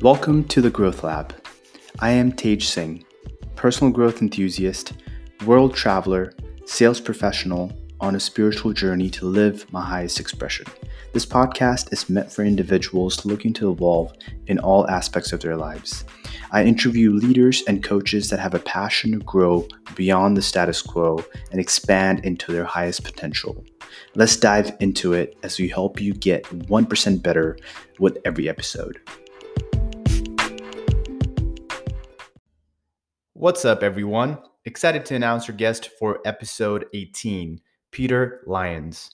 Welcome to the Growth Lab. I am Tej Singh, personal growth enthusiast, world traveler, sales professional on a spiritual journey to live my highest expression. This podcast is meant for individuals looking to evolve in all aspects of their lives. I interview leaders and coaches that have a passion to grow beyond the status quo and expand into their highest potential. Let's dive into it as we help you get 1% better with every episode. What's up, everyone? Excited to announce our guest for episode 18, Peter Lyons.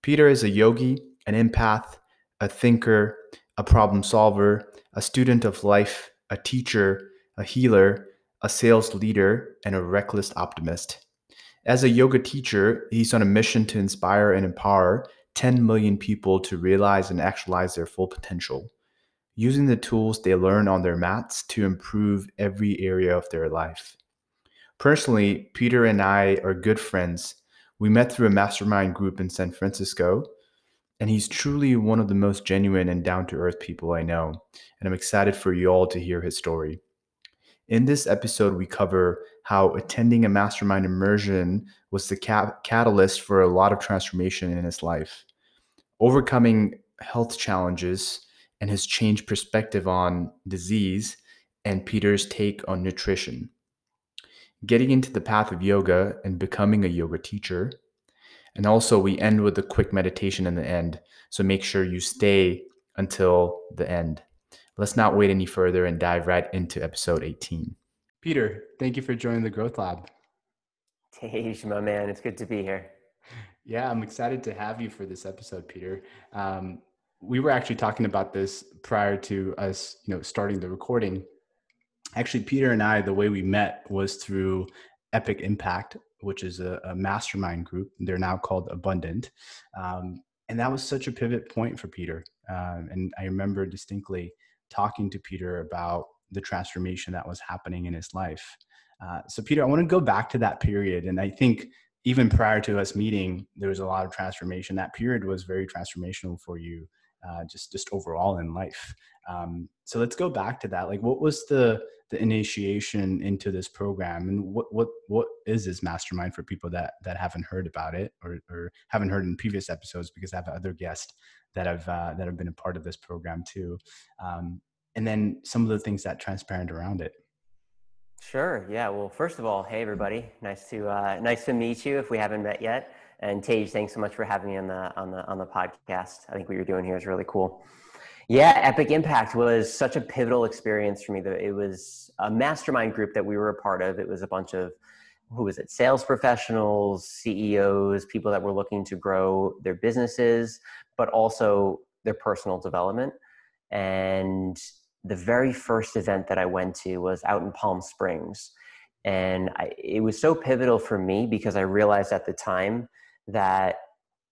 Peter is a yogi, an empath, a thinker, a problem solver, a student of life, a teacher, a healer, a sales leader, and a reckless optimist. As a yoga teacher, he's on a mission to inspire and empower 10 million people to realize and actualize their full potential, using the tools they learn on their mats to improve every area of their life. Personally, Peter and I are good friends. We met through a mastermind group in San Francisco, and he's truly one of the most genuine and down to earth people I know. And I'm excited for you all to hear his story. In this episode, we cover how attending a mastermind immersion was the catalyst for a lot of transformation in his life, overcoming health challenges, and his changed perspective on disease, and Peter's take on nutrition. Getting into the path of yoga and becoming a yoga teacher, and also, we end with a quick meditation in the end. So make sure you stay until the end. Let's not wait any further and dive right into episode 18. Peter, thank you for joining the Growth Lab. Tej, my man, it's good to be here. Yeah, I'm excited to have you for this episode, Peter. Um, we were actually talking about this prior to us, you know, starting the recording. Actually, Peter and I, the way we met was through Epic Impact, which is a, a mastermind group. They're now called Abundant. Um, and that was such a pivot point for Peter. Um, and I remember distinctly talking to Peter about the transformation that was happening in his life. Uh, so, Peter, I want to go back to that period. And I think even prior to us meeting, there was a lot of transformation. That period was very transformational for you, uh, just just overall in life. Um, so let's go back to that. Like, what was the the initiation into this program? And what what what is this mastermind for people that that haven't heard about it or, or haven't heard in previous episodes? Because i have other guests that have uh, that have been a part of this program too. Um, and then some of the things that transparent around it. Sure. Yeah. Well first of all hey everybody. Nice to uh, nice to meet you if we haven't met yet and Tej, thanks so much for having me on the on the on the podcast i think what you're doing here is really cool yeah, Epic Impact was such a pivotal experience for me. It was a mastermind group that we were a part of. It was a bunch of who was it? Sales professionals, CEOs, people that were looking to grow their businesses, but also their personal development. And the very first event that I went to was out in Palm Springs. And I, it was so pivotal for me because I realized at the time that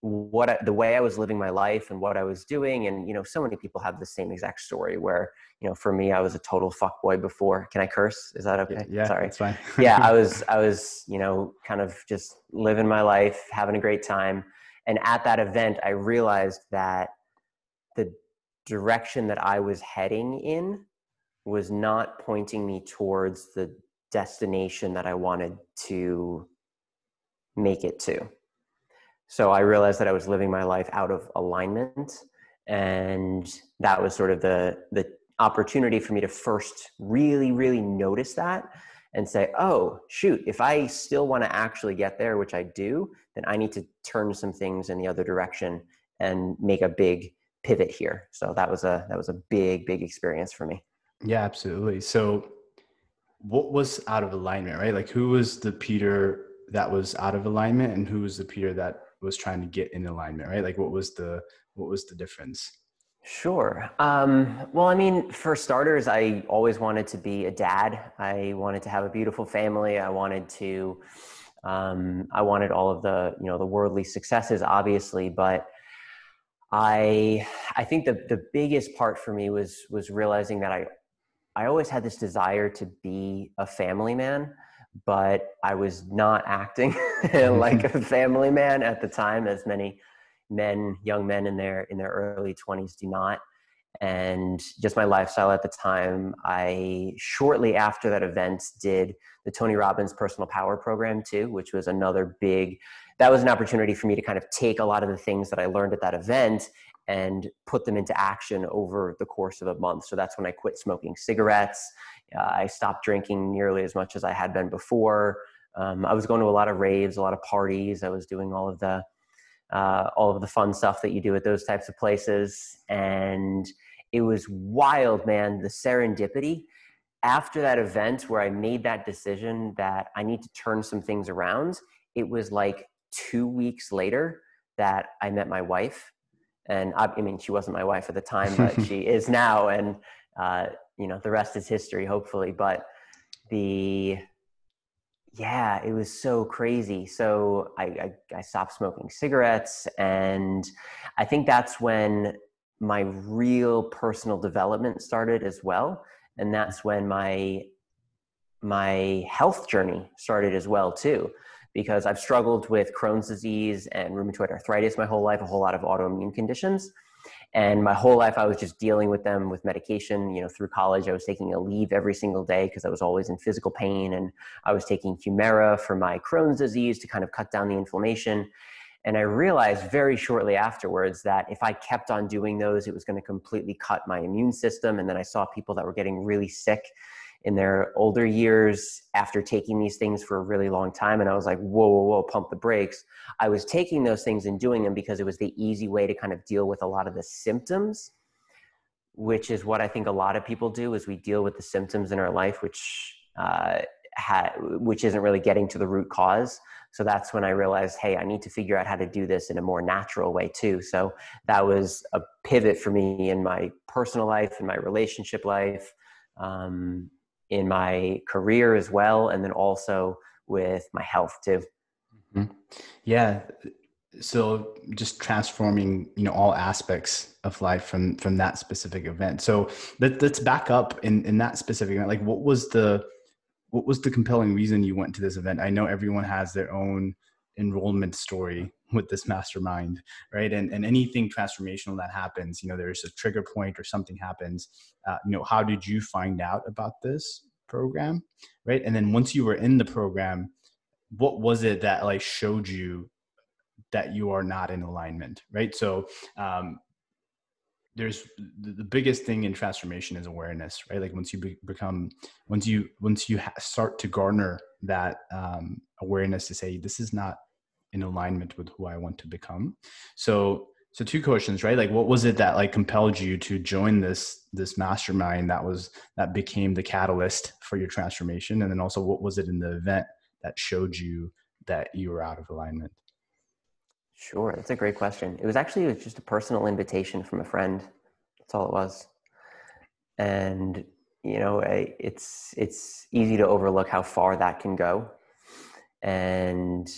what I, the way I was living my life and what I was doing. And, you know, so many people have the same exact story where, you know, for me, I was a total fuckboy before. Can I curse? Is that okay? Yeah, Sorry. That's fine. yeah. I was, I was, you know, kind of just living my life, having a great time. And at that event, I realized that the direction that I was heading in was not pointing me towards the destination that I wanted to make it to so I realized that I was living my life out of alignment. And that was sort of the, the opportunity for me to first really, really notice that and say, oh, shoot, if I still want to actually get there, which I do, then I need to turn some things in the other direction and make a big pivot here. So that was a that was a big, big experience for me. Yeah, absolutely. So what was out of alignment, right? Like who was the Peter that was out of alignment and who was the Peter that was trying to get in alignment right like what was the what was the difference Sure. Um, well, I mean, for starters, I always wanted to be a dad. I wanted to have a beautiful family. I wanted to, um, I wanted all of the, you know, the worldly successes, obviously. But I, I think the the biggest part for me was was realizing that I, I always had this desire to be a family man but I was not acting like a family man at the time, as many men, young men in their in their early 20s do not. and just my lifestyle at the time. I shortly after that event did the Tony Robbins Personal Power Program too, which was another big. That was an opportunity for me to kind of take a lot of the things that I learned at that event and put them into action over the course of a month. So that's when I quit smoking cigarettes. Uh, I stopped drinking nearly as much as I had been before. Um, I was going to a lot of raves, a lot of parties. I was doing all of the uh, all of the fun stuff that you do at those types of places, and it was wild, man. The serendipity after that event where I made that decision that I need to turn some things around. It was like two weeks later that I met my wife and I, I, mean she wasn't my wife at the time but she is now and uh, you know the rest is history hopefully. But the yeah it was so crazy. So I, I, I stopped smoking cigarettes and i think that's when my real personal development started as well. And that's when my my health journey started as well too because I've struggled with Crohn's disease and rheumatoid arthritis my whole life, a whole lot of autoimmune conditions. And my whole life, I was just dealing with them with medication. You know, through college, I was taking Aleve every single day because I was always in physical pain. And I was taking Humira for my Crohn's disease to kind of cut down the inflammation. And I realized very shortly afterwards that if I kept on doing those, it was going to completely cut my immune system. And then I saw people that were getting really sick in their older years after taking these things for a really long time. And I was like, whoa, whoa, whoa, pump the brakes. I was taking those things and doing them because it was the easy way to kind of deal with a lot of the symptoms, which is what I think a lot of people do is we deal with the symptoms in our life, which, uh, ha- which isn't really getting to the root cause. So that's when I realized, hey, I need to figure out how to do this in a more natural way too. So that was a pivot for me in my personal life, in my relationship life, um, in my career as well, and then also with my health too. Mm-hmm. Yeah. So just transforming, you know, all aspects of life from from that specific event. So let, let's back up in in that specific event. Like, what was the what was the compelling reason you went to this event? I know everyone has their own enrollment story with this mastermind, right? And and anything transformational that happens, you know, there's a trigger point or something happens. Uh, you know, how did you find out about this program, right? And then once you were in the program, what was it that like showed you that you are not in alignment, right? So um, there's the biggest thing in transformation is awareness right like once you be, become once you once you ha- start to garner that um, awareness to say this is not in alignment with who i want to become so so two questions right like what was it that like compelled you to join this this mastermind that was that became the catalyst for your transformation and then also what was it in the event that showed you that you were out of alignment Sure, that's a great question. It was actually it was just a personal invitation from a friend. That's all it was. And you know, it's it's easy to overlook how far that can go. And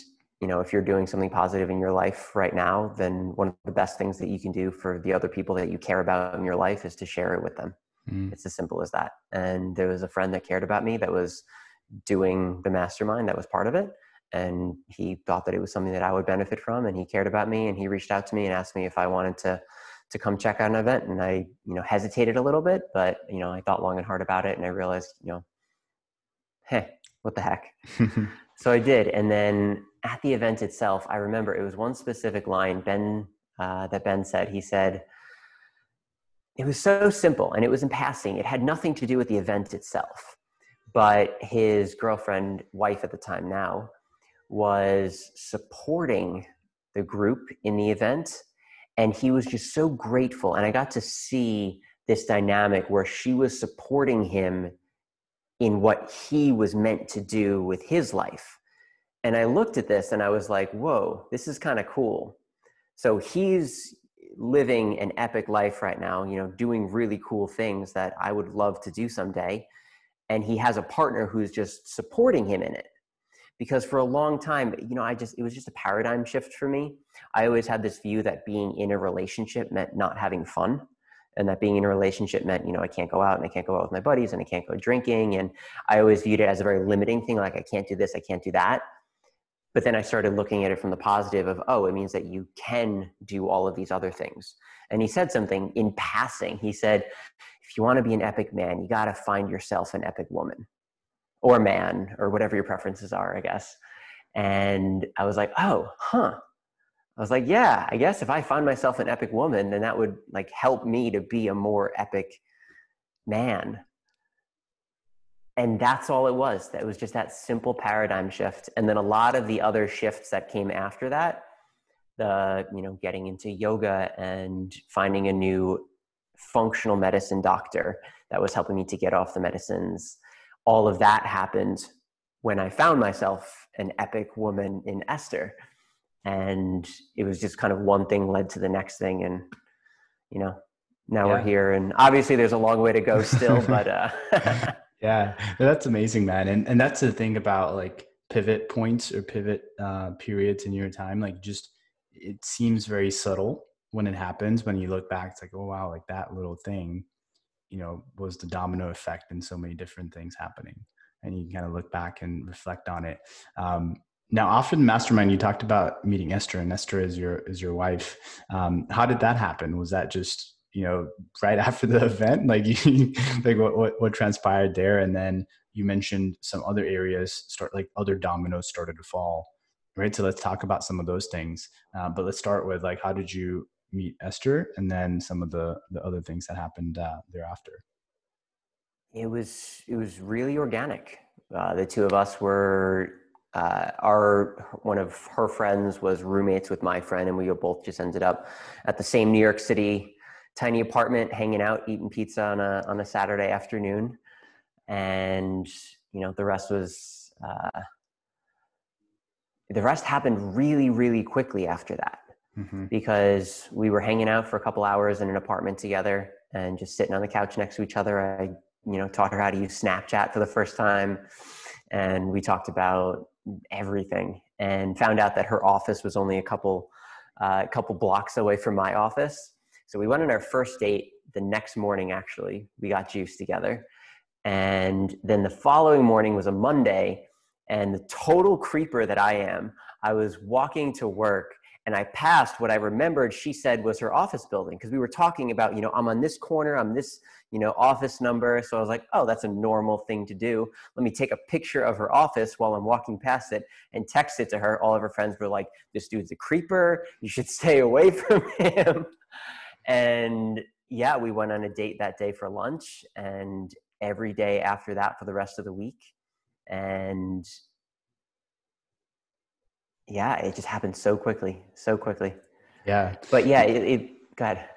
you know, if you're doing something positive in your life right now, then one of the best things that you can do for the other people that you care about in your life is to share it with them. Mm. It's as simple as that. And there was a friend that cared about me that was doing the mastermind that was part of it and he thought that it was something that I would benefit from and he cared about me and he reached out to me and asked me if I wanted to to come check out an event and I you know hesitated a little bit but you know I thought long and hard about it and I realized you know hey what the heck so I did and then at the event itself I remember it was one specific line Ben uh, that Ben said. He said it was so simple and it was in passing. It had nothing to do with the event itself. But his girlfriend wife at the time now was supporting the group in the event. And he was just so grateful. And i got to see this dynamic where she was supporting him in what he was meant to do with his life and i looked at this and i was like whoa this is kind of cool. So he's living an epic life right now you know doing really cool things that i would love to do someday. And he has a partner who's just supporting him in it. Because for a long time you know i just it was just a paradigm shift for me. I always had this view that being in a relationship meant not having fun. And that being in a relationship meant you know i can't go out and i can't go out with my buddies and i can't go drinking. And i always viewed it as a very limiting thing like i can't do this i can't do that but then I started looking at it from the positive of, oh, it means that you can do all of these other things. And he said something in passing. He said, if you want to be an epic man, you got to find yourself an epic woman or man or whatever your preferences are, I guess. And I was like, oh, huh. I was like, yeah, I guess if I find myself an epic woman, then that would like help me to be a more epic man and that's all it was. That was just that simple paradigm shift. And then a lot of the other shifts that came after that the you know getting into yoga and finding a new functional medicine doctor that was helping me to get off the medicines all of that happened when i found myself an epic woman in esther. And it was just kind of one thing led to the next thing. And you know now yeah. we're here. And obviously there's a long way to go still but uh Yeah, that's amazing, man. And and that's the thing about like pivot points or pivot uh, periods in your time. Like, just it seems very subtle when it happens. When you look back, it's like, oh wow, like that little thing, you know, was the domino effect in so many different things happening. And you kind of look back and reflect on it. Um, now, the mastermind, you talked about meeting Esther, and Esther is your is your wife. Um, how did that happen? Was that just you know right after the event like you like what, what what transpired there? And then you mentioned some other areas start like other dominoes started to fall right? So let's talk about some of those things. Uh, but let's start with like how did you meet esther? And then some of the the other things that happened uh, thereafter. It was it was really organic. Uh, the two of us were uh, our one of her friends was roommates with my friend and we both just ended up at the same new york city tiny apartment, hanging out, eating pizza on a on a Saturday afternoon, and you know the rest was uh, the rest happened really really quickly after that mm-hmm. because we were hanging out for a couple hours in an apartment together and just sitting on the couch next to each other. I you know taught her how to use Snapchat for the first time, and we talked about everything and found out that her office was only a couple uh, a couple blocks away from my office so we went on our first date the next morning, actually. We got juice together. And then the following morning was a Monday. And the total creeper that I am, I was walking to work and I passed what I remembered she said was her office building because we were talking about, you know, I'm on this corner, I'm this, you know, office number. So I was like, oh, that's a normal thing to do. Let me take a picture of her office while I'm walking past it and text it to her. All of her friends were like, this dude's a creeper. You should stay away from him. And yeah, we went on a date that day for lunch and every day after that for the rest of the week. And yeah, it just happened so quickly, so quickly. Yeah. But yeah, it, it go ahead.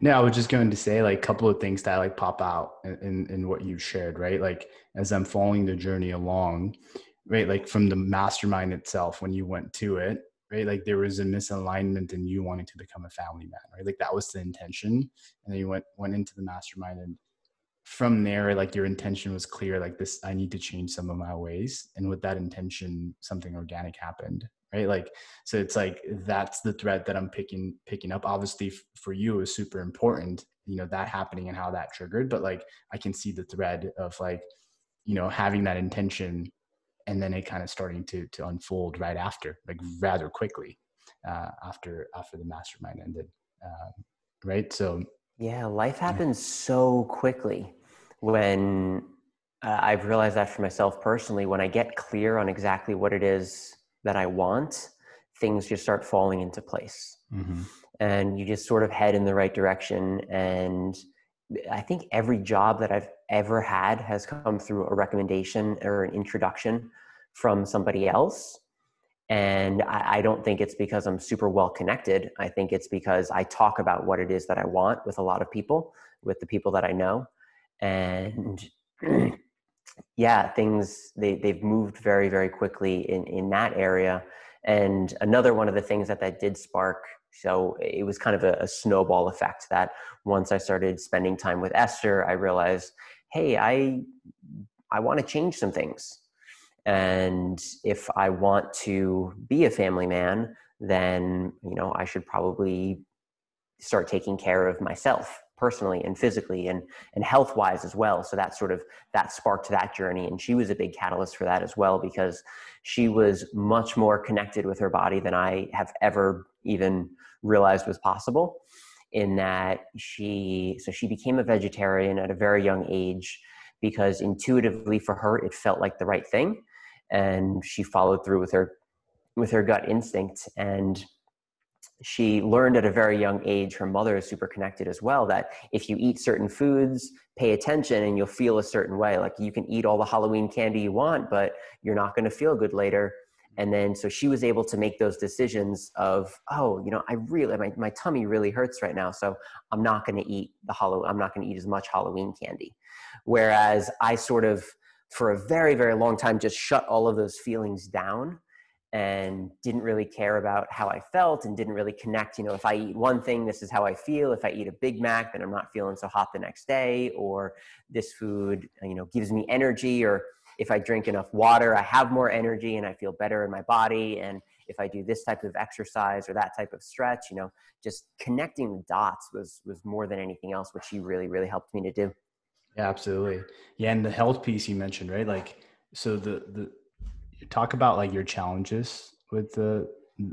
No, I was just going to say like a couple of things that like pop out in, in what you shared, right? Like as I'm following the journey along, right? Like from the mastermind itself, when you went to it, right? Like there was a misalignment in you wanting to become a family man, right? Like that was the intention. And then you went went into the mastermind and from there, like your intention was clear, like this, I need to change some of my ways. And with that intention, something organic happened. Right. Like, so it's like, that's the thread that I'm picking, picking up. Obviously for you is super important, you know, that happening and how that triggered, but like, I can see the thread of like, you know, having that intention and then it kind of starting to to unfold right after, like rather quickly uh, after after the mastermind ended, um, right? So yeah, life happens yeah. so quickly when uh, I've realized that for myself personally. When I get clear on exactly what it is that I want, things just start falling into place, mm-hmm. and you just sort of head in the right direction and. I think every job that I've ever had has come through a recommendation or an introduction from somebody else. And I, I, don't think it's because I'm super well connected. I think it's because I talk about what it is that I want with a lot of people, with the people that I know. And yeah, things, they, they've moved very, very quickly in, in that area. And another one of the things that that did spark so it was kind of a, a, snowball effect that once I started spending time with Esther, I realized, hey, I I want to change some things. And if I want to be a family man, then you know I should probably start taking care of myself personally and physically and and health wise as well so that sort of that sparked that journey and she was a big catalyst for that as well because she was much more connected with her body than i have ever even realized was possible in that she so she became a vegetarian at a very young age because intuitively for her it felt like the right thing. And she followed through with her with her gut instinct. And she learned at a very young age her mother is super connected as well that if you eat certain foods pay attention and you'll feel a certain way. Like you can eat all the halloween candy you want but you're not going to feel good later and then so she was able to make those decisions of oh you know i really my, my tummy really hurts right now so i'm not going to eat the hollow i'm not going to eat as much halloween candy whereas i sort of for a very very long time just shut all of those feelings down and didn't really care about how I felt and didn't really connect. You know, if I eat one thing, this is how I feel. If I eat a Big Mac, then I'm not feeling so hot the next day, or this food, you know, gives me energy, or if I drink enough water, I have more energy and I feel better in my body. And if I do this type of exercise or that type of stretch, you know, just connecting the dots was was more than anything else, which he really, really helped me to do. Yeah, absolutely. Yeah, and the health piece you mentioned, right? Like, so the the talk about like your challenges with the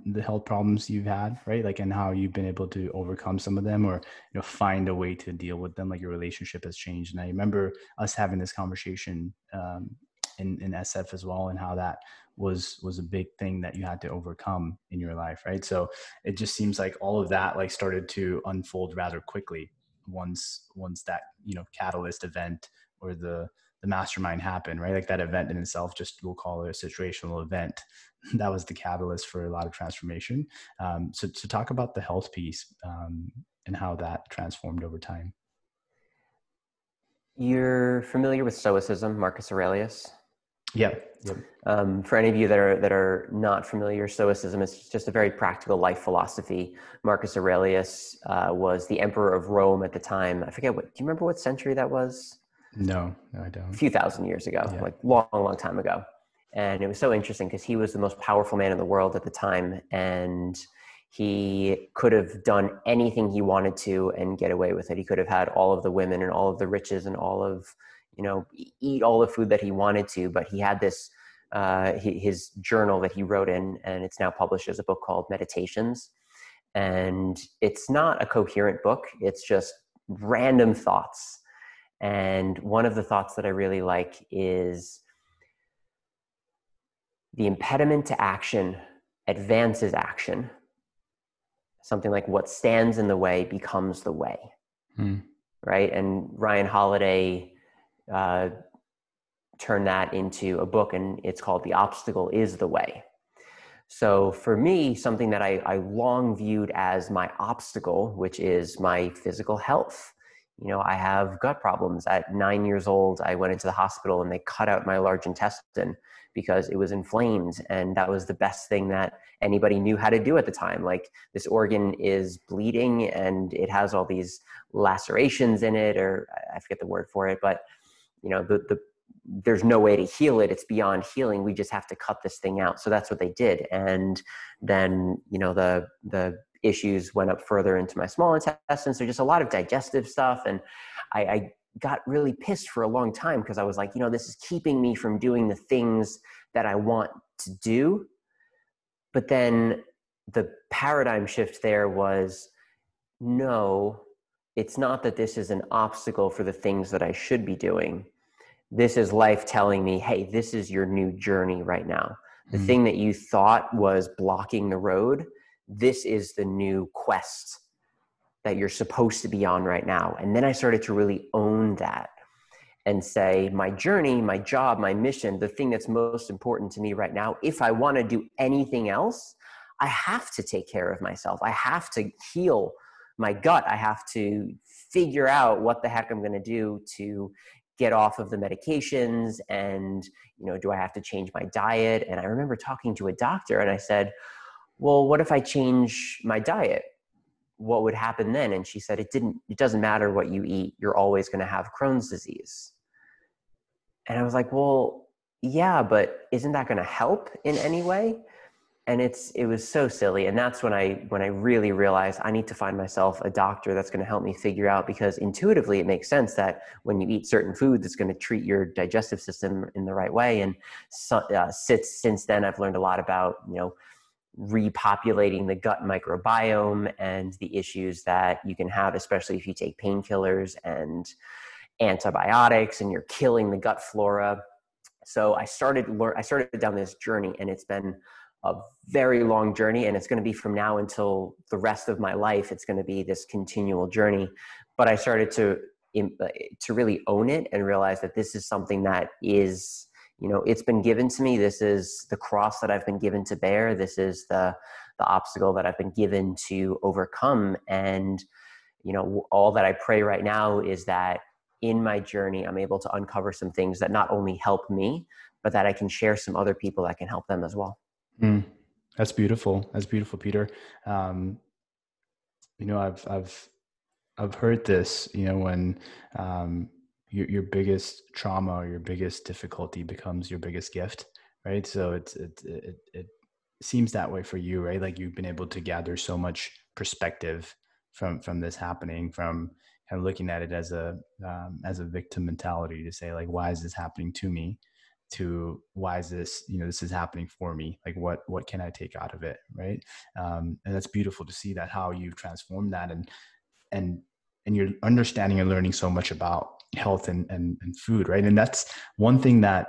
the health problems you've had right like and how you've been able to overcome some of them or you know find a way to deal with them like your relationship has changed and i remember us having this conversation um, in, in sf as well and how that was was a big thing that you had to overcome in your life right so it just seems like all of that like started to unfold rather quickly once once that you know catalyst event or the the mastermind happened, right? Like that event in itself, just we'll call it a situational event. that was the catalyst for a lot of transformation. Um, so to talk about the health piece um, and how that transformed over time. You're familiar with Stoicism, Marcus Aurelius? Yep. yep. Um, for any of you that are that are not familiar, Stoicism is just a very practical life philosophy. Marcus Aurelius uh, was the emperor of Rome at the time. I forget what. Do you remember what century that was? No, no, I don't. A few thousand years ago, yeah. like long, long time ago. And it was so interesting because he was the most powerful man in the world at the time. And he could have done anything he wanted to and get away with it. He could have had all of the women and all of the riches and all of, you know, eat all the food that he wanted to. But he had this, uh, his journal that he wrote in, and it's now published as a book called Meditations. And it's not a coherent book, it's just random thoughts and one of the thoughts that I really like is the impediment to action advances action. Something like what stands in the way becomes the way. Hmm. Right. And Ryan Holiday uh, turned that into a book, and it's called The Obstacle is the Way. So for me, something that I, I long viewed as my obstacle, which is my physical health you know, I have gut problems. At nine years old, I went into the hospital and they cut out my large intestine because it was inflamed. And that was the best thing that anybody knew how to do at the time. Like, this organ is bleeding and it has all these lacerations in it, or I forget the word for it, but, you know, the, the, there's no way to heal it. It's beyond healing. We just have to cut this thing out. So that's what they did. And then, you know, the, the issues went up further into my small intestine. So just a lot of digestive stuff. And I, I got really pissed for a long time because I was like, you know, this is keeping me from doing the things that I want to do. But then the paradigm shift there was no, it's not that this is an obstacle for the things that I should be doing. This is life telling me, hey, this is your new journey right now. The mm-hmm. thing that you thought was blocking the road this is the new quest that you're supposed to be on right now. And then I started to really own that and say, my journey, my job, my mission, the thing that's most important to me right now, if I want to do anything else, I have to take care of myself. I have to heal my gut. I have to figure out what the heck I'm going to do to get off of the medications and you know do i have to change my diet and i remember talking to a doctor and i said well, what if I change my diet? What would happen then? And she said, it didn't, it doesn't matter what you eat. You're always going to have Crohn's disease. And I was like, well, yeah, but isn't that going to help in any way? And it's it was so silly and that's when i when i really realized i need to find myself a doctor that's going to help me figure out because intuitively it makes sense that when you eat certain food that's going to treat your digestive system in the right way and so, uh, since since then i've learned a lot about you know repopulating the gut microbiome and the issues that you can have especially if you take painkillers and antibiotics and you're killing the gut flora. So i started learn i started down this journey and it's been a very long journey and it's going to be from now until the rest of my life it's going to be this continual journey. But i started to uh, to really own it and realize that this is something that is you know it's been given to me. This is the cross that i've been given to bear. This is the the obstacle that i've been given to overcome. And you know all that i pray right now is that in my journey i'm able to uncover some things that not only help me but that i can share some other people that can help them as well Mm, that's beautiful. That's beautiful, Peter. Um, you know, I've I've I've heard this. You know, when um, your your biggest trauma or your biggest difficulty becomes your biggest gift, right? So it's it it it seems that way for you, right? Like you've been able to gather so much perspective from from this happening, from kind of looking at it as a um, as a victim mentality to say like, why is this happening to me? To why is this you know this is happening for me? Like what what can i take out of it right? Um, and that's beautiful to see that how you've transformed that and and and you're understanding and learning so much about health and, and, and food right? And that's one thing that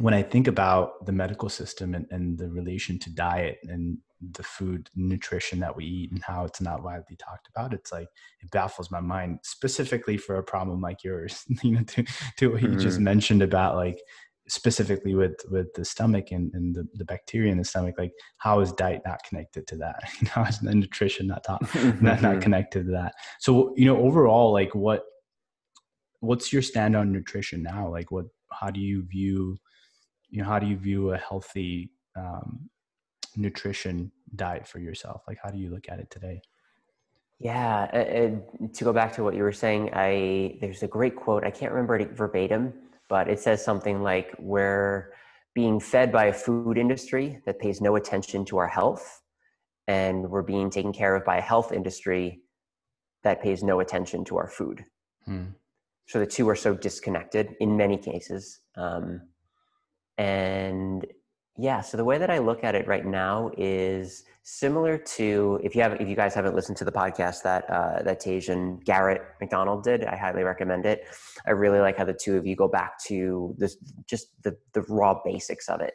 when i think about the medical system and, and the relation to diet and the food nutrition that we eat and how it's not widely talked about it's like it baffles my mind specifically for a problem like yours you know to, to what you mm-hmm. just mentioned about like specifically with with the stomach and, and the, the bacteria in the stomach like how is diet not connected to that? How is the nutrition not, not not mm-hmm. connected to that? So you know overall like what what's your stand on nutrition now? Like what how do you view you know how do you view a healthy um, nutrition diet for yourself? Like how do you look at it today? Yeah uh, to go back to what you were saying i there's a great quote i can't remember it verbatim but it says something like we're being fed by a food industry that pays no attention to our health and we're being taken care of by a health industry that pays no attention to our food hmm. so the two are so disconnected in many cases um, and yeah so the way that i look at it right now is similar to if you have if you guys haven't listened to the podcast that uh, that Tej and Garrett McDonald did, I highly recommend it. I really like how the two of you go back to this just the the raw basics of it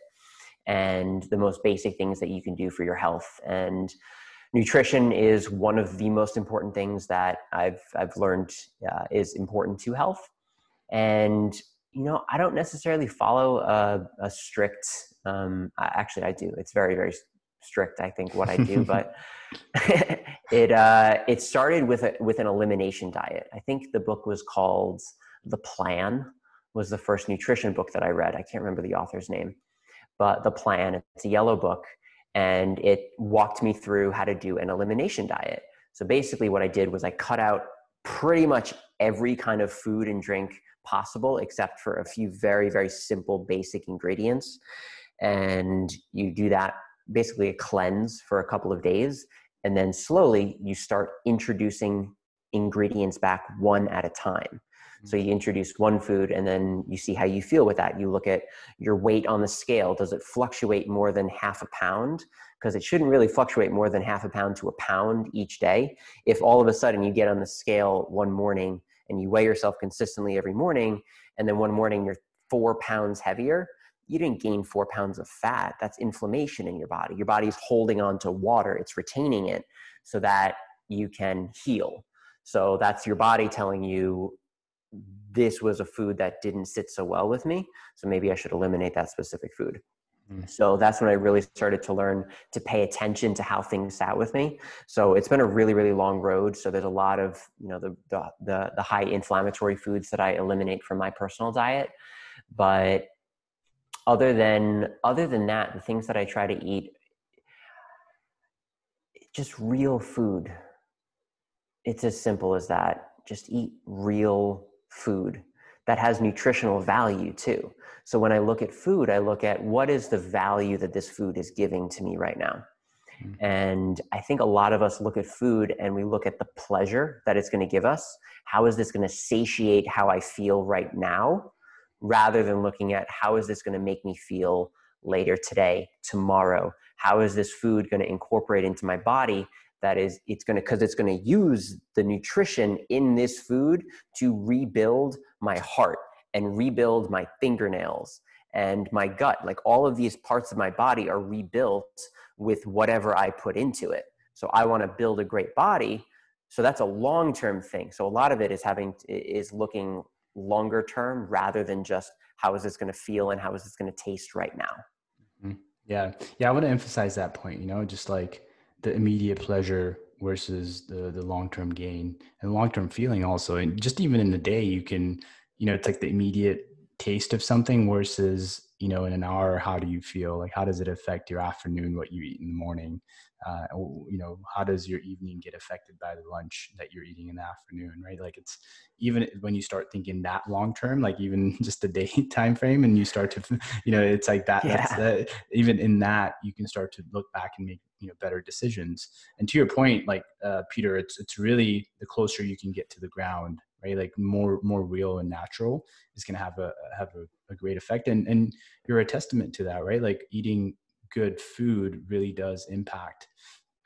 and the most basic things that you can do for your health and nutrition is one of the most important things that I've I've learned uh, is important to health and you know I don't necessarily follow a, a strict um, actually I do. It's very very strict i think what i do but it uh, it started with a, with an elimination diet. I think the book was called the plan was the first nutrition book that i read. I can't remember the author's name but the plan it's a yellow book and it walked me through how to do an elimination diet. So basically what i did was i cut out pretty much every kind of food and drink possible except for a few very very simple basic ingredients and you do that basically a cleanse for a couple of days. And then slowly you start introducing ingredients back one at a time. Hmm. So you introduce one food and then you see how you feel with that. You look at your weight on the scale. Does it fluctuate more than half a pound? Because it shouldn't really fluctuate more than half a pound to a pound each day. If all of a sudden you get on the scale one morning and you weigh yourself consistently every morning and then one morning you're four pounds heavier you didn't gain four pounds of fat. That's inflammation in your body. Your body's holding on to water, it's retaining it so that you can heal. So that's your body telling you this was a food that didn't sit so well with me. So maybe I should eliminate that specific food. Mm. So that's when I really started to learn to pay attention to how things sat with me. So it's been a really, really long road. So there's a lot of, you know, the, the, the, the high inflammatory foods that I eliminate from my personal diet. But other than other than that the things that i try to eat just real food it's as simple as that just eat real food that has nutritional value too. So when I look at food, I look at what is the value that this food is giving to me right now. Mm-hmm. And I think a lot of us look at food and we look at the pleasure that it's going to give us. How is this going to satiate how I feel right now? Rather than looking at how is this going to make me feel later today, tomorrow? How is this food going to incorporate into my body? That is, it's going to, because it's going to use the nutrition in this food to rebuild my heart and rebuild my fingernails and my gut. Like all of these parts of my body are rebuilt with whatever I put into it. So I want to build a great body. So that's a long term thing. So a lot of it is having is looking longer term rather than just how is this going to feel and how is this going to taste right now. Mm-hmm. Yeah, yeah. I want to emphasize that point. You know, just like the immediate pleasure versus the the long term gain and long term feeling also. And just even in the day, you can, you know, it's like the immediate taste of something versus you know in an hour how do you feel? Like how does it affect your afternoon what you eat in the morning? Uh, you know how does your evening get affected by the lunch that you're eating in the afternoon right? Like it's even when you start thinking that long term like even just a day time frame and you start to you know it's like that yeah. that's uh, even in that you can start to look back and make you know better decisions. And to your point like uh, peter it's it's really the closer you can get to the ground right? Like more more real and natural is going to have a have a, a, great effect. And and you're a testament to that right? Like eating good food really does impact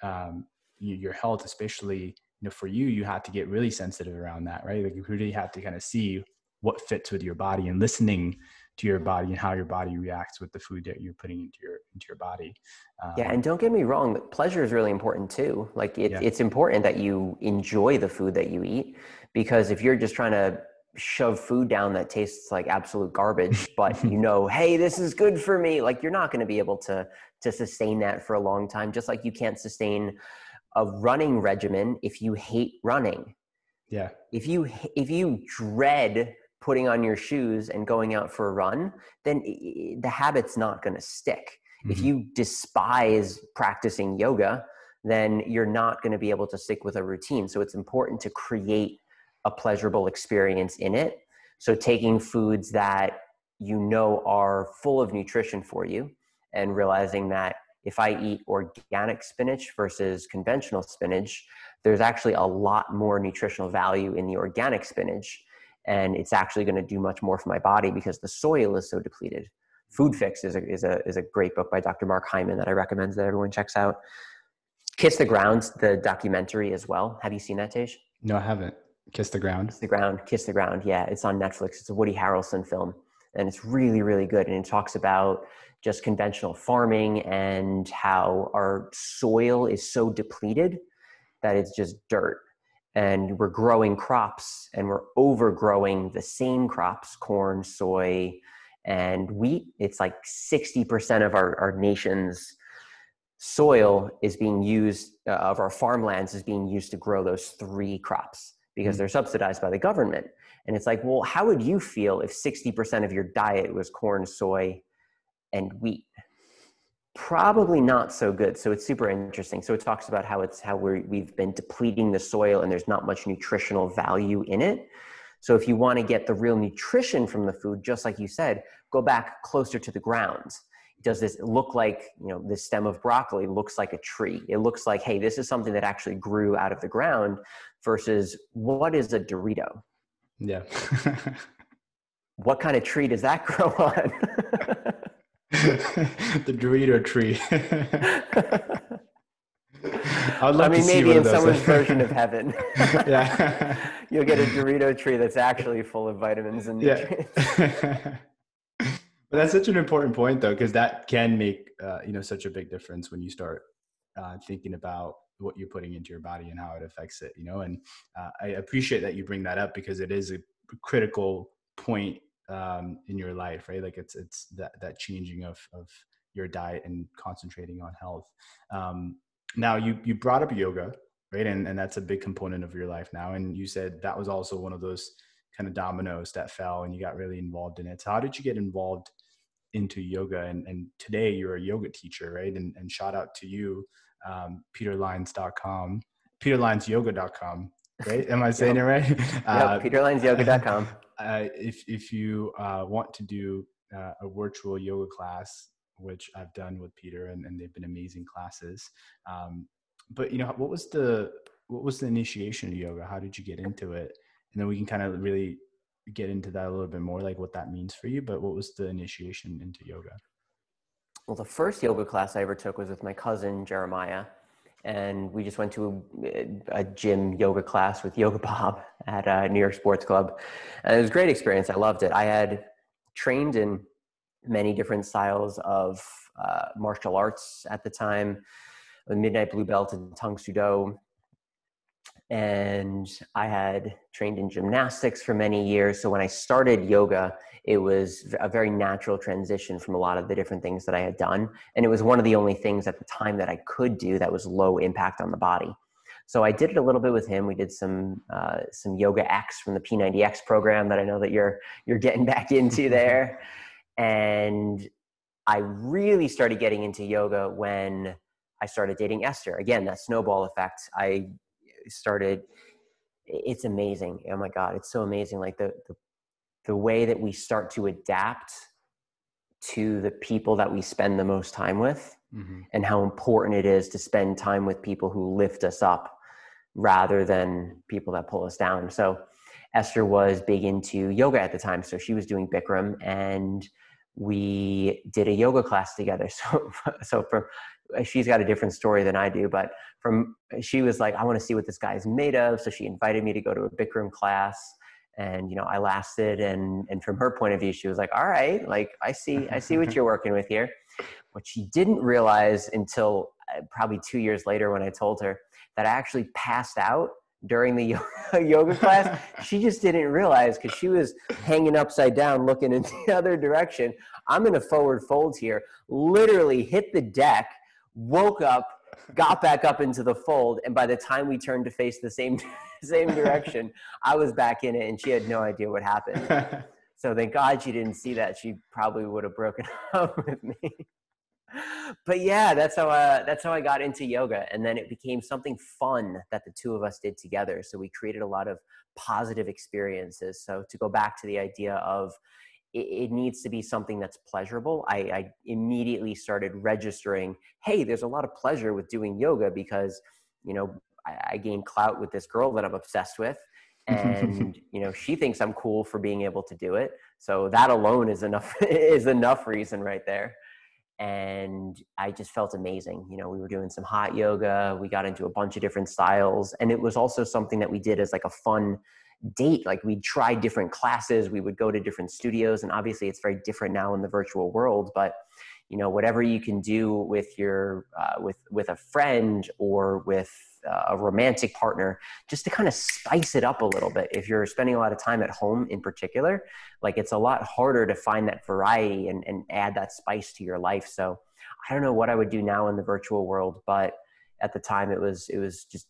um, your health especially you know for you you have to get really sensitive around that right? Like you really have to kind of see what fits with your body and listening to your body and how your body reacts with the food that you're putting into your into your body. Um, yeah, and don't get me wrong, pleasure is really important too. Like it, yeah. it's important that you enjoy the food that you eat because if you're just trying to shove food down that tastes like absolute garbage but you know hey this is good for me like you're not going to be able to to sustain that for a long time just like you can't sustain a running regimen if you hate running yeah if you if you dread putting on your shoes and going out for a run then the habit's not going to stick mm-hmm. if you despise practicing yoga then you're not going to be able to stick with a routine so it's important to create a pleasurable experience in it. So taking foods that you know are full of nutrition for you and realizing that if I eat organic spinach versus conventional spinach, there's actually a lot more nutritional value in the organic spinach. And it's actually going to do much more for my body because the soil is so depleted. Food Fix is a, is a, is a great book by Dr. Mark Hyman that I recommend that everyone checks out. Kiss the Ground, the documentary as well. Have you seen that, Tej? No, I haven't. Kiss the Ground. Kiss the Ground. Kiss the Ground. Yeah, it's on Netflix. It's a Woody Harrelson film, and it's really, really good. And it talks about just conventional farming and how our soil is so depleted that it's just dirt. And we're growing crops and we're overgrowing the same crops corn, soy, and wheat. It's like 60% of our, our nation's soil is being used, uh, of our farmlands is being used to grow those three crops because mm. they're subsidized by the government. And it's like, well, how would you feel if 60% of your diet was corn, soy, and wheat? Probably not so good. So it's super interesting. So it talks about how it's how we we've been depleting the soil and there's not much nutritional value in it. So if you want to get the real nutrition from the food, just like you said, go back closer to the ground does this look like you know this stem of broccoli looks like a tree it looks like hey this is something that actually grew out of the ground versus what is a dorito yeah what kind of tree does that grow on the dorito tree I, would love to. I mean, maybe in someone's version of heaven. yeah. You'll get a Dorito tree that's actually full of vitamins and nutrients. Yeah. But that's such an important point, though, because that can make uh, you know such a big difference when you start uh, thinking about what you're putting into your body and how it affects it. You know, and uh, I appreciate that you bring that up because it is a critical point um, in your life, right? Like it's it's that that changing of of your diet and concentrating on health. Um, now, you you brought up yoga, right? And and that's a big component of your life now. And you said that was also one of those kind of dominoes that fell and you got really involved in it. So how did you get involved into yoga? And, and today you're a yoga teacher, right? And, and shout out to you, um, peterlyons.com, peterlyonsyoga.com, right? Am I saying yep. it right? Uh, yep, peterlyonsyoga.com. uh, if if you uh, want to do uh, a virtual yoga class, which I've done with Peter, and, and they've been amazing classes. Um, but you know, what was the what was the initiation of yoga? How did you get into it? And then we can kind of really get into that a little bit more, like what that means for you. But what was the initiation into yoga? Well, the first yoga class I ever took was with my cousin Jeremiah, and we just went to a, a gym yoga class with Yoga Bob at uh, New York Sports Club, and it was a great experience. I loved it. I had trained in many different styles of uh, martial arts at the time, midnight blue belt in Tang Soo Do, and I had trained in gymnastics for many years. So when I started yoga, it was a very natural transition from a lot of the different things that I had done. And it was one of the only things at the time that I could do that was low impact on the body. So I did it a little bit with him. We did some uh, some yoga X from the P90X program that I know that you're you're getting back into there. and I really started getting into yoga when I started dating Esther. Again, that snowball effect. I started. It's amazing. Oh my God, it's so amazing. Like the, the the way that we start to adapt to the people that we spend the most time with mm-hmm. and how important it is to spend time with people who lift us up rather than people that pull us down. So Esther was big into yoga at the time. So she was doing Bikram and we did a yoga class together. So, so for, she's got a different story than I do, but from, she was like, I want to see what this guy's made of. So she invited me to go to a Bikram class and you know i lasted and and from her point of view she was like all right like i see i see what you're working with here what she didn't realize until uh, probably two years later when i told her that i actually passed out during the yoga class she just didn't realize because she was hanging upside down looking in the other direction i'm in a forward fold here literally hit the deck woke up got back up into the fold and by the time we turned to face the same same direction. I was back in it and she had no idea what happened. so thank God she didn't see that. She probably would have broken up with me. but yeah, that's how uh, that's how I got into yoga, and then it became something fun that the two of us did together. So we created a lot of positive experiences. So to go back to the idea of it, it needs to be something that's pleasurable. I, I immediately started registering. Hey, there's a lot of pleasure with doing yoga because you know I, I gain clout with this girl that I'm obsessed with. and you know she thinks i'm cool for being able to do it so that alone is enough is enough reason right there and i just felt amazing you know we were doing some hot yoga we got into a bunch of different styles and it was also something that we did as like a fun date like we'd try different classes we would go to different studios and obviously it's very different now in the virtual world but you know whatever you can do with your uh, with with a friend or with a romantic partner just to kind of spice it up a little bit. If you're spending a lot of time at home in particular like it's a lot harder to find that variety and, and add that spice to your life. So i don't know what i would do now in the virtual world but at the time it was it was just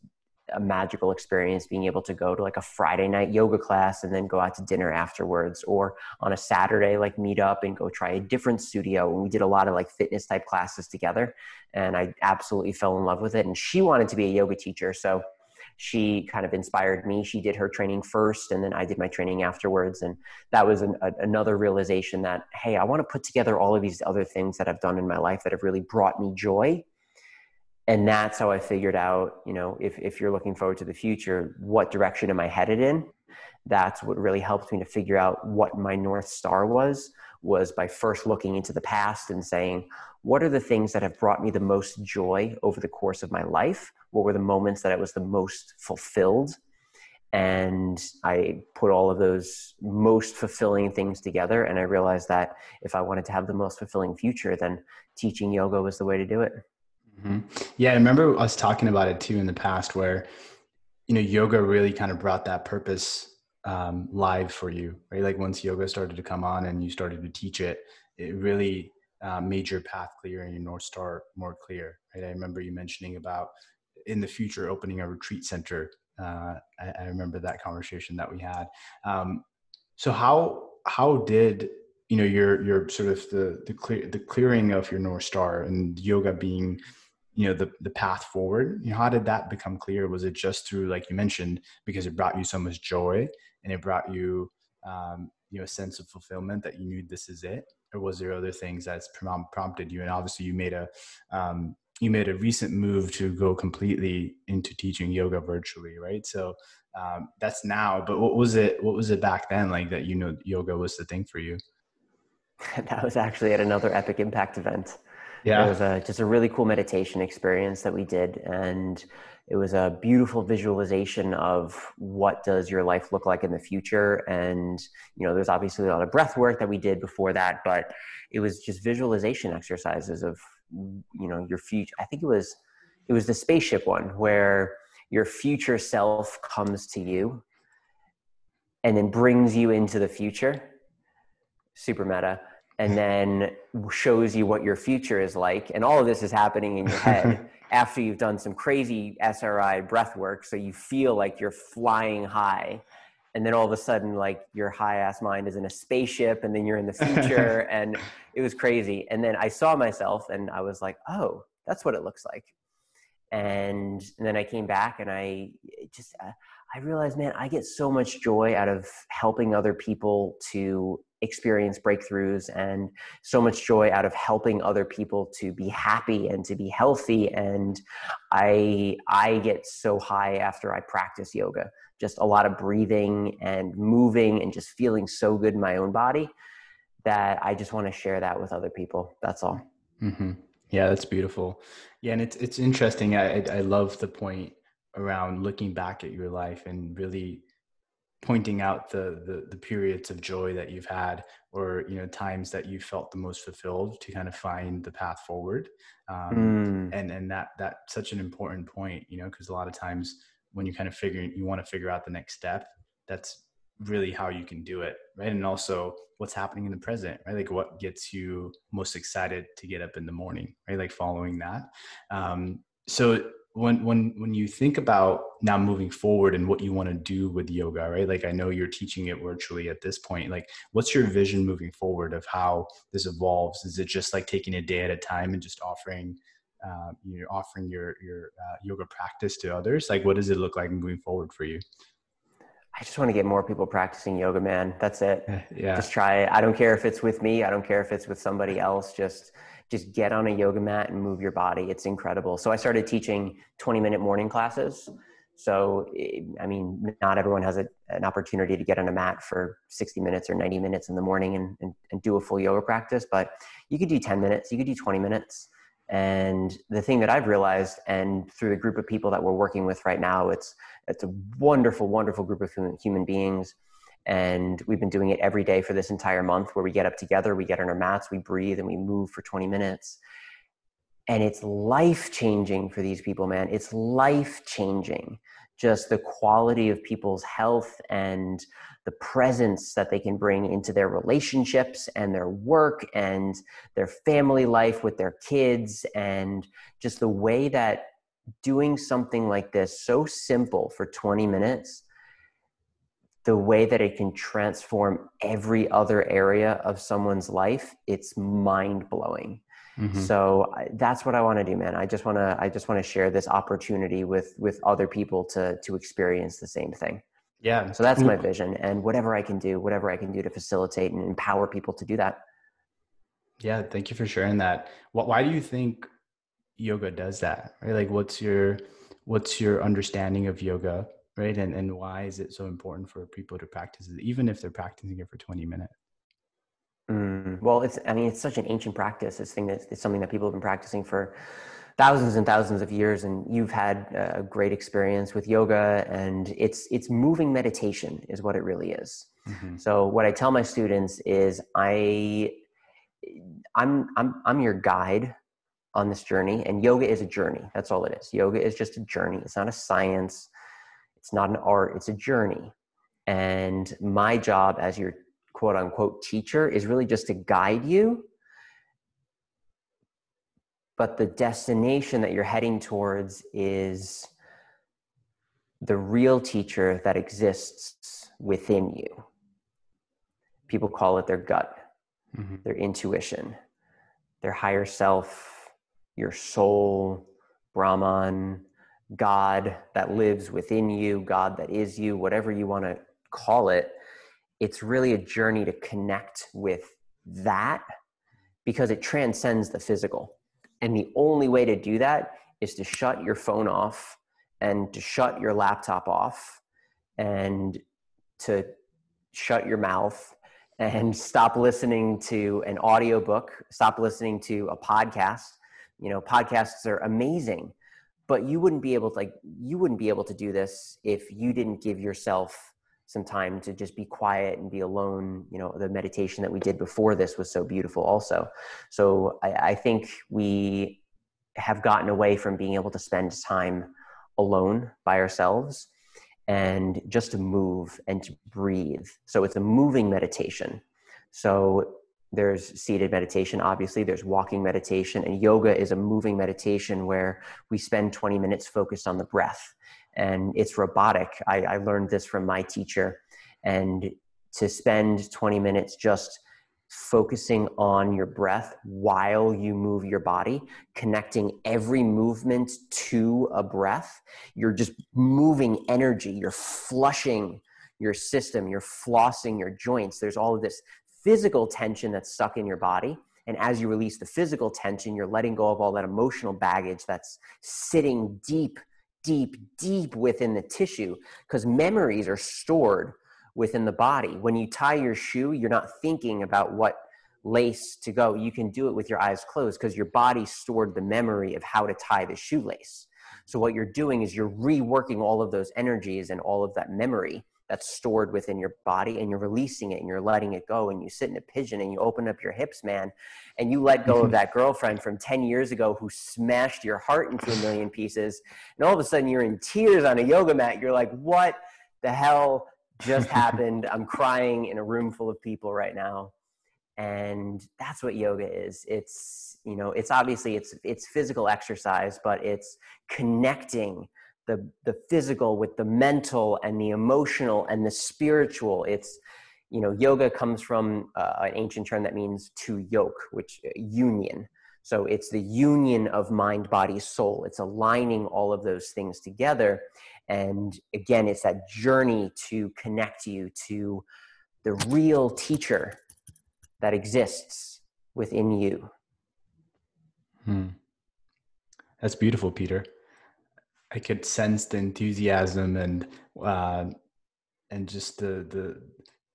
a magical experience being able to go to like a Friday night yoga class and then go out to dinner afterwards, or on a Saturday, like meet up and go try a different studio. And we did a lot of like fitness type classes together. And I absolutely fell in love with it. And she wanted to be a yoga teacher. So she kind of inspired me. She did her training first, and then I did my training afterwards. And that was an, a, another realization that, hey, I want to put together all of these other things that I've done in my life that have really brought me joy and that's how i figured out you know if, if you're looking forward to the future what direction am i headed in? That's what really helped me to figure out what my north star was was by first looking into the past and saying what are the things that have brought me the most joy over the course of my life? What were the moments that i was the most fulfilled? And i put all of those most fulfilling things together and i realized that if i wanted to have the most fulfilling future then teaching yoga was the way to do it Mm-hmm. Yeah, I remember us talking about it too in the past, where you know yoga really kind of brought that purpose um, live for you, right? Like once yoga started to come on and you started to teach it, it really uh, made your path clear and your north star more clear, right? I remember you mentioning about in the future opening a retreat center. Uh, I, I, remember that conversation that we had. Um, so how how did you know your your sort of the the clear the clearing of your north star and yoga being you know the the path forward you know how did that become clear was it just through like you mentioned because it brought you so much joy and it brought you um, you know a sense of fulfillment that you knew this is it, or was there other things that's prompted you? And obviously, you made a um, you made a recent move to go completely into teaching yoga virtually, right? So um, that's now. But what was it? What was it back then like that? You know, yoga was the thing for you. that was actually at another Epic Impact event. Yeah, it was a, just a really cool meditation experience that we did, and it was a beautiful visualization of what does your life look like in the future. And you know, there's obviously a lot of breath work that we did before that, but it was just visualization exercises of you know your future. I think it was it was the spaceship one where your future self comes to you and then brings you into the future super meta and then shows you what your future is like. And all of this is happening in your head after you've done some crazy sri breath work. So you feel like you're flying high and then all of a sudden like your high ass mind is in a spaceship and then you're in the future. And it was crazy. And then i saw myself and i was like oh that's what it looks like. And, and then I came back and I just uh, I realized, man, I get so much joy out of helping other people to experience breakthroughs and so much joy out of helping other people to be happy and to be healthy and i i get so high after i practice yoga just a lot of breathing and moving and just feeling so good in my own body that i just want to share that with other people that's all mm-hmm. Yeah, that's beautiful. Yeah, and it's it's interesting. I I love the point around looking back at your life and really pointing out the, the the periods of joy that you've had or you know times that you felt the most fulfilled to kind of find the path forward. Um, mm. and and that that's such an important point you know because a lot of times when you kind of figure you want to figure out the next step that's really how you can do it right? And also what's happening in the present right? Like what gets you most excited to get up in the morning right? Like following that. Um, so when when when you think about now moving forward and what you want to do with yoga right like i know you're teaching it virtually at this point like what's your vision moving forward of how this evolves is it just like taking a day at a time and just offering uh, you're offering your your uh, yoga practice to others like what does it look like moving forward for you I just want to get more people practicing yoga, man. That's it. Yeah. Just try it. I don't care if it's with me. I don't care if it's with somebody else. Just just get on a yoga mat and move your body. It's incredible. So I started teaching 20 minute morning classes. So, eh, I mean, not everyone has a, an opportunity to get on a mat for 60 minutes or 90 minutes in the morning and, and, and do a full yoga practice, but you could do 10 minutes, you could do 20 minutes. And the thing that I've realized, and through the group of people that we're working with right now, it's it's a wonderful, wonderful group of human beings. And we've been doing it every day for this entire month, where we get up together, we get on our mats, we breathe, and we move for 20 minutes. And it's life changing for these people, man. It's life changing. Just the quality of people's health and the presence that they can bring into their relationships and their work and their family life with their kids and just the way that doing something like this so simple for 20 minutes the way that it can transform every other area of someone's life it's mind blowing mm-hmm. so that's what i want to do man i just want to i just want to share this opportunity with with other people to to experience the same thing yeah. So that's my vision. And whatever I can do, whatever I can do to facilitate and empower people to do that. Yeah. Thank you for sharing that. Why do you think yoga does that? Right? Like what's your what's your understanding of yoga? Right. And and why is it so important for people to practice it, even if they're practicing it for 20 minutes? Mm, well, it's I mean, it's such an ancient practice. This thing that it's something that people have been practicing for thousands and thousands of years and you've had a great experience with yoga and it's it's moving meditation is what it really is mm-hmm. so what i tell my students is i i'm i'm i'm your guide on this journey and yoga is a journey that's all it is yoga is just a journey it's not a science it's not an art it's a journey and my job as your quote unquote teacher is really just to guide you but the destination that you're heading towards is the real teacher that exists within you. People call it their gut, mm-hmm. their intuition, their higher self, your soul, Brahman, God that lives within you, God that is you, whatever you want to call it. it's really a journey to connect with that because it transcends the physical. And the only way to do that is to shut your phone off and to shut your laptop off and to shut your mouth and stop listening to an audiobook, stop listening to a podcast. You know, podcasts are amazing, but you wouldn't be able to like you wouldn't be able to do this if you didn't give yourself some time to just be quiet and be alone. You know, the meditation that we did before this was so beautiful also. So I, I think we have gotten away from being able to spend time alone by ourselves and just to move and to breathe. So it's a moving meditation. So there's seated meditation, obviously, there's walking meditation, and yoga is a moving meditation where we spend 20 minutes focused on the breath. And it's robotic. I, I learned this from my teacher. And to spend 20 minutes just focusing on your breath while you move your body, connecting every movement to a breath. You're just moving energy, you're flushing your system, you're flossing your joints. There's all of this physical tension that's stuck in your body. And as you release the physical tension, you're letting go of all that emotional baggage that's sitting deep, deep, deep within the tissue because memories are stored within the body. When you tie your shoe, you're not thinking about what lace to go. You can do it with your eyes closed because your body stored the memory of how to tie the shoelace. So, what you're doing is you're reworking all of those energies and all of that memory that's stored within your body and you're releasing it and you're letting it go and you sit in a pigeon and you open up your hips man and you let go of mm-hmm. that girlfriend from 10 years ago who smashed your heart into a million pieces and all of a sudden you're in tears on a yoga mat you're like what the hell just happened. I'm crying in a room full of people right now. And that's what yoga is. It's, you know, it's obviously it's it's physical exercise, but it's connecting the the physical with the mental and the emotional and the spiritual. It's you know, yoga comes from uh, an ancient term that means to yoke, which uh, union. So it's the union of mind, body, soul. It's aligning all of those things together. And again, it's that journey to connect you to the real teacher that exists within you. Hmm. That's beautiful, Peter. I could sense the enthusiasm and uh, and just the the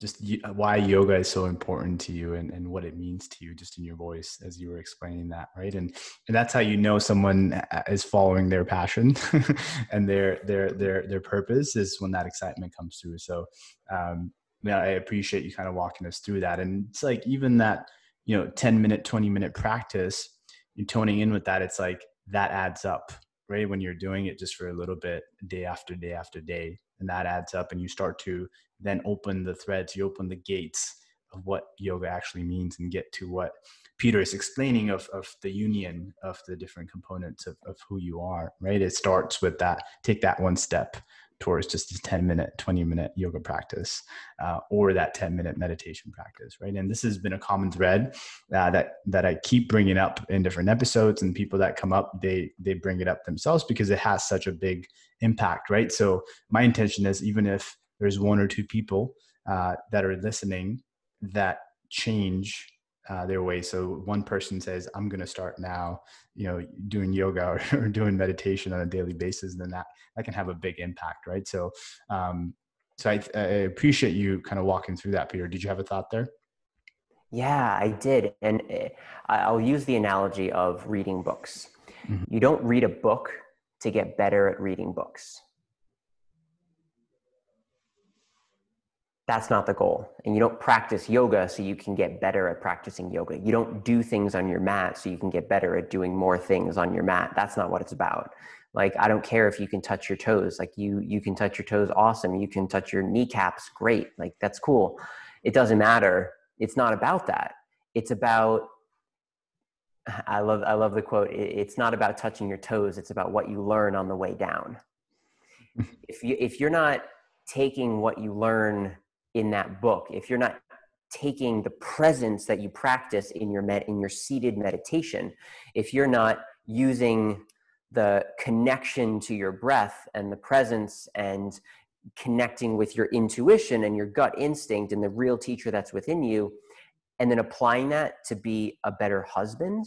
just why yoga is so important to you and, and what it means to you just in your voice as you were explaining that right? And and that's how you know someone uh, is following their passion and their their their their purpose is when that excitement comes through. So um yeah i appreciate you kind of walking us through that. And it's like even that you know 10 minute 20 minute practice you toning in with that it's like that adds up right when you're doing it just for a little bit day after day after day and that adds up and you start to then open the threads you open the gates of what yoga actually means and get to what peter is explaining of, of the union of the different components of, of who you are right? It starts with that take that one step towards just a 10 minute 20 minute yoga practice uh, or that 10 minute meditation practice right? And this has been a common thread uh, that that i keep bringing up in different episodes and people that come up they they bring it up themselves because it has such a big impact right? So my intention is even if there's one or two people uh, that are listening that change uh, their way. So one person says, "I'm going to start now," you know, doing yoga or, or, doing meditation on a daily basis, then that that can have a big impact, right? So, um, so I, I appreciate you kind of walking through that, Peter. Did you have a thought there? Yeah, I did, and eh, I'll use the analogy of reading books. Mm-hmm. You don't read a book to get better at reading books. That's not the goal. And you don't practice yoga so you can get better at practicing yoga. You don't do things on your mat so you can get better at doing more things on your mat. That's not what it's about. Like I don't care if you can touch your toes. Like you you can touch your toes awesome. You can touch your kneecaps great. Like that's cool. It doesn't matter. It's not about that. It's about I love I love the quote. It's not about touching your toes. It's about what you learn on the way down. if you if you're not taking what you learn in that book. If you're not taking the presence that you practice in your med in your seated meditation if you're not using the connection to your breath and the presence and connecting with your intuition and your gut instinct and the real teacher that's within you and then applying that to be a better husband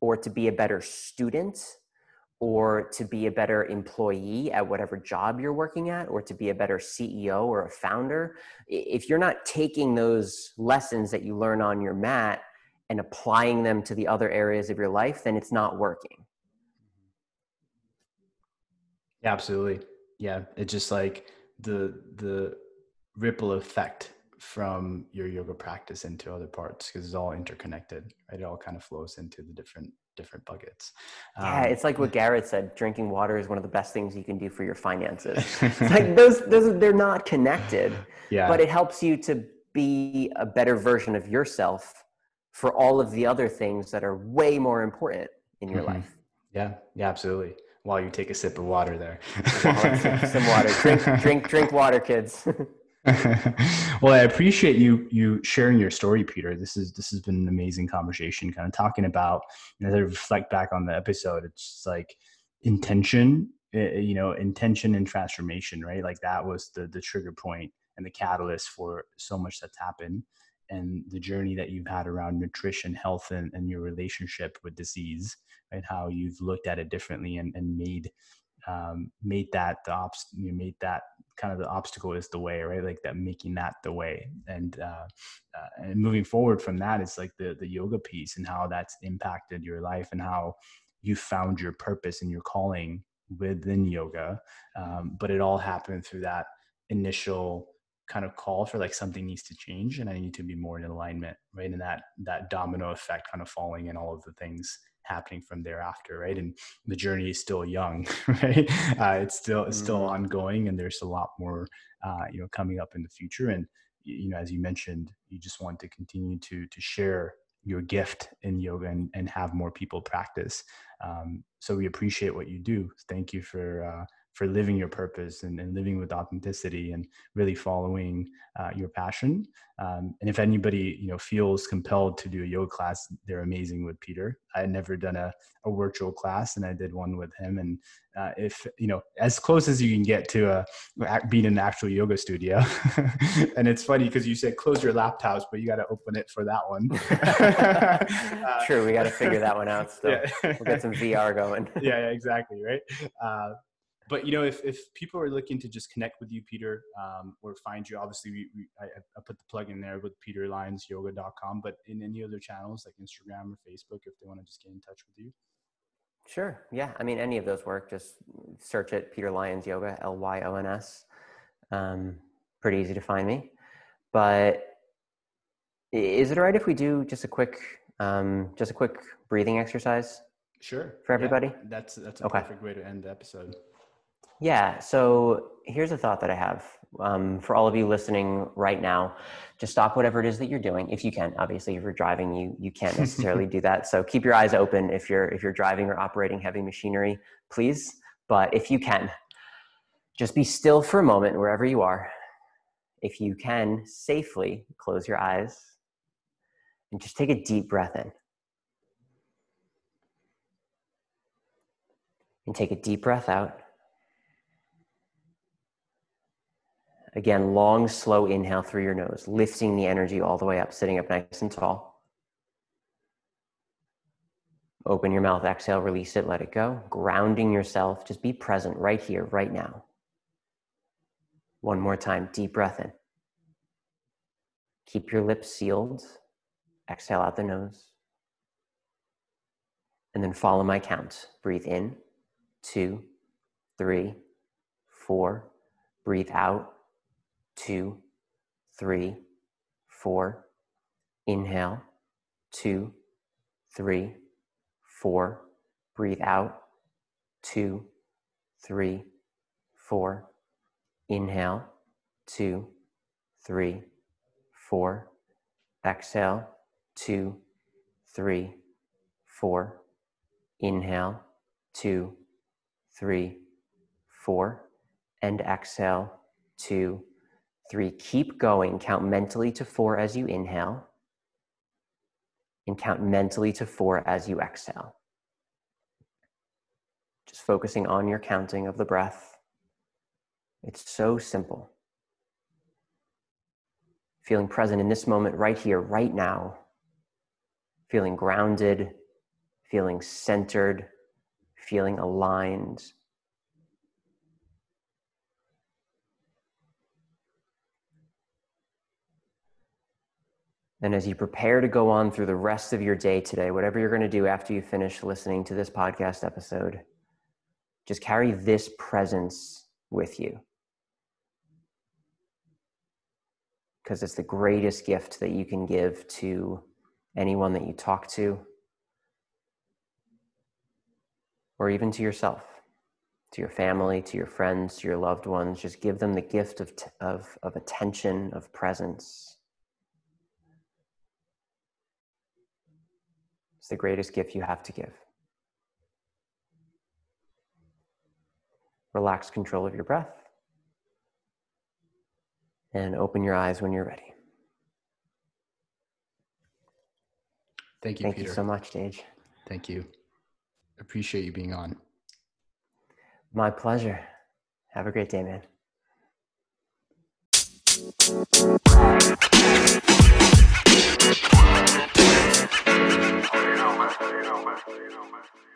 or to be a better student or to be a better employee at whatever job you're working at or to be a better CEO or a founder if you're not taking those lessons that you learn on your mat and applying them to the other areas of your life then it's not working. Absolutely. Yeah it's just like the the ripple effect from your yoga practice into other parts because it's all interconnected right? It all kind of flows into the different different buckets yeah um, it's like what garrett said drinking water is one of the best things you can do for your finances like those those they're not connected yeah but it helps you to be a better version of yourself for all of the other things that are way more important in your mm-hmm. life yeah yeah absolutely while you take a sip of water there. some water. Drink, drink, drink water, kids. well, I appreciate you you sharing your story, Peter. This is this has been an amazing conversation, kind of talking about. You know, as I reflect back on the episode, it's like intention, eh, you know, intention and transformation, right? Like that was the the trigger point and the catalyst for so much that's happened and the journey that you've had around nutrition, health, and, and your relationship with disease, right? How you've looked at it differently and, and made um, made that the ops you made that kind of the obstacle is the way, right? Like that making that the way, and uh, uh, and moving forward from that is like the the yoga piece and how that's impacted your life and how you found your purpose and your calling within yoga. Um, but it all happened through that initial kind of call for like something needs to change and i need to be more in alignment right and that that domino effect kind of falling and all of the things happening from thereafter right? And the journey is still young right? Uh, it's still it's still mm-hmm. ongoing and there's a lot more uh, you know coming up in the future. And you know as you mentioned you just want to continue to to share your gift in yoga and, and have more people practice. Um, so we appreciate what you do. Thank you for uh, for living your purpose and, and living with authenticity and really following uh, your passion. Um, and if anybody you know feels compelled to do a yoga class, they're amazing with Peter. I had never done a, a virtual class, and I did one with him. And uh, if you know, as close as you can get to a being in an actual yoga studio. and it's funny because you said close your laptops, but you got to open it for that one. uh, True, we got to figure that one out. Still, yeah. we'll get some VR going. yeah, yeah, exactly, right. Uh, but you know, if, if people are looking to just connect with you, Peter, um, or find you, obviously we, we I, I, put the plug in there with peterlyonsyoga.com, but in any other channels like Instagram or Facebook, if they want to just get in touch with you. Sure. Yeah. I mean, any of those work. Just search it, Peter Lyons Yoga, L Y O N S. Um, pretty easy to find me. But is it all right if we do just a quick, um, just a quick breathing exercise? Sure. For everybody. Yeah, that's that's a okay. perfect way to end the episode. Yeah. So here's a thought that I have um, for all of you listening right now. Just stop whatever it is that you're doing, if you can. Obviously, if you're driving, you you can't necessarily do that. So keep your eyes open if you're if you're driving or operating heavy machinery, please. But if you can, just be still for a moment wherever you are. If you can safely close your eyes and just take a deep breath in. And take a deep breath out. Again, long, slow inhale through your nose, lifting the energy all the way up, sitting up nice and tall. Open your mouth, exhale, release it, let it go. Grounding yourself, just be present right here, right now. One more time, deep breath in. Keep your lips sealed. Exhale out the nose. And then follow my count. Breathe in, two, three, four. Breathe out, two, three, four. Inhale, two, three, four. Breathe out, two, three, four. Inhale, two, three, four. Exhale, two, three, four. Inhale, two, three, four. And exhale, two, three. Keep going. Count mentally to four as you inhale, and count mentally to four as you exhale. Just focusing on your counting of the breath It's so simple. Feeling present in this moment, right here, right now. Feeling grounded, feeling centered, feeling aligned. And as you prepare to go on through the rest of your day today, whatever you're going to do after you finish listening to this podcast episode, just carry this presence with you. Because it's the greatest gift that you can give to anyone that you talk to, or even to yourself, to your family, to your friends, to your loved ones. Just give them the gift of, t- of, of attention, of presence. It's the greatest gift you have to give. Relax control of your breath. And open your eyes when you're ready. Thank you, Thank Peter. you so much, Tage. Thank you. Appreciate you being on. My pleasure. Have a great day, man. You know, man.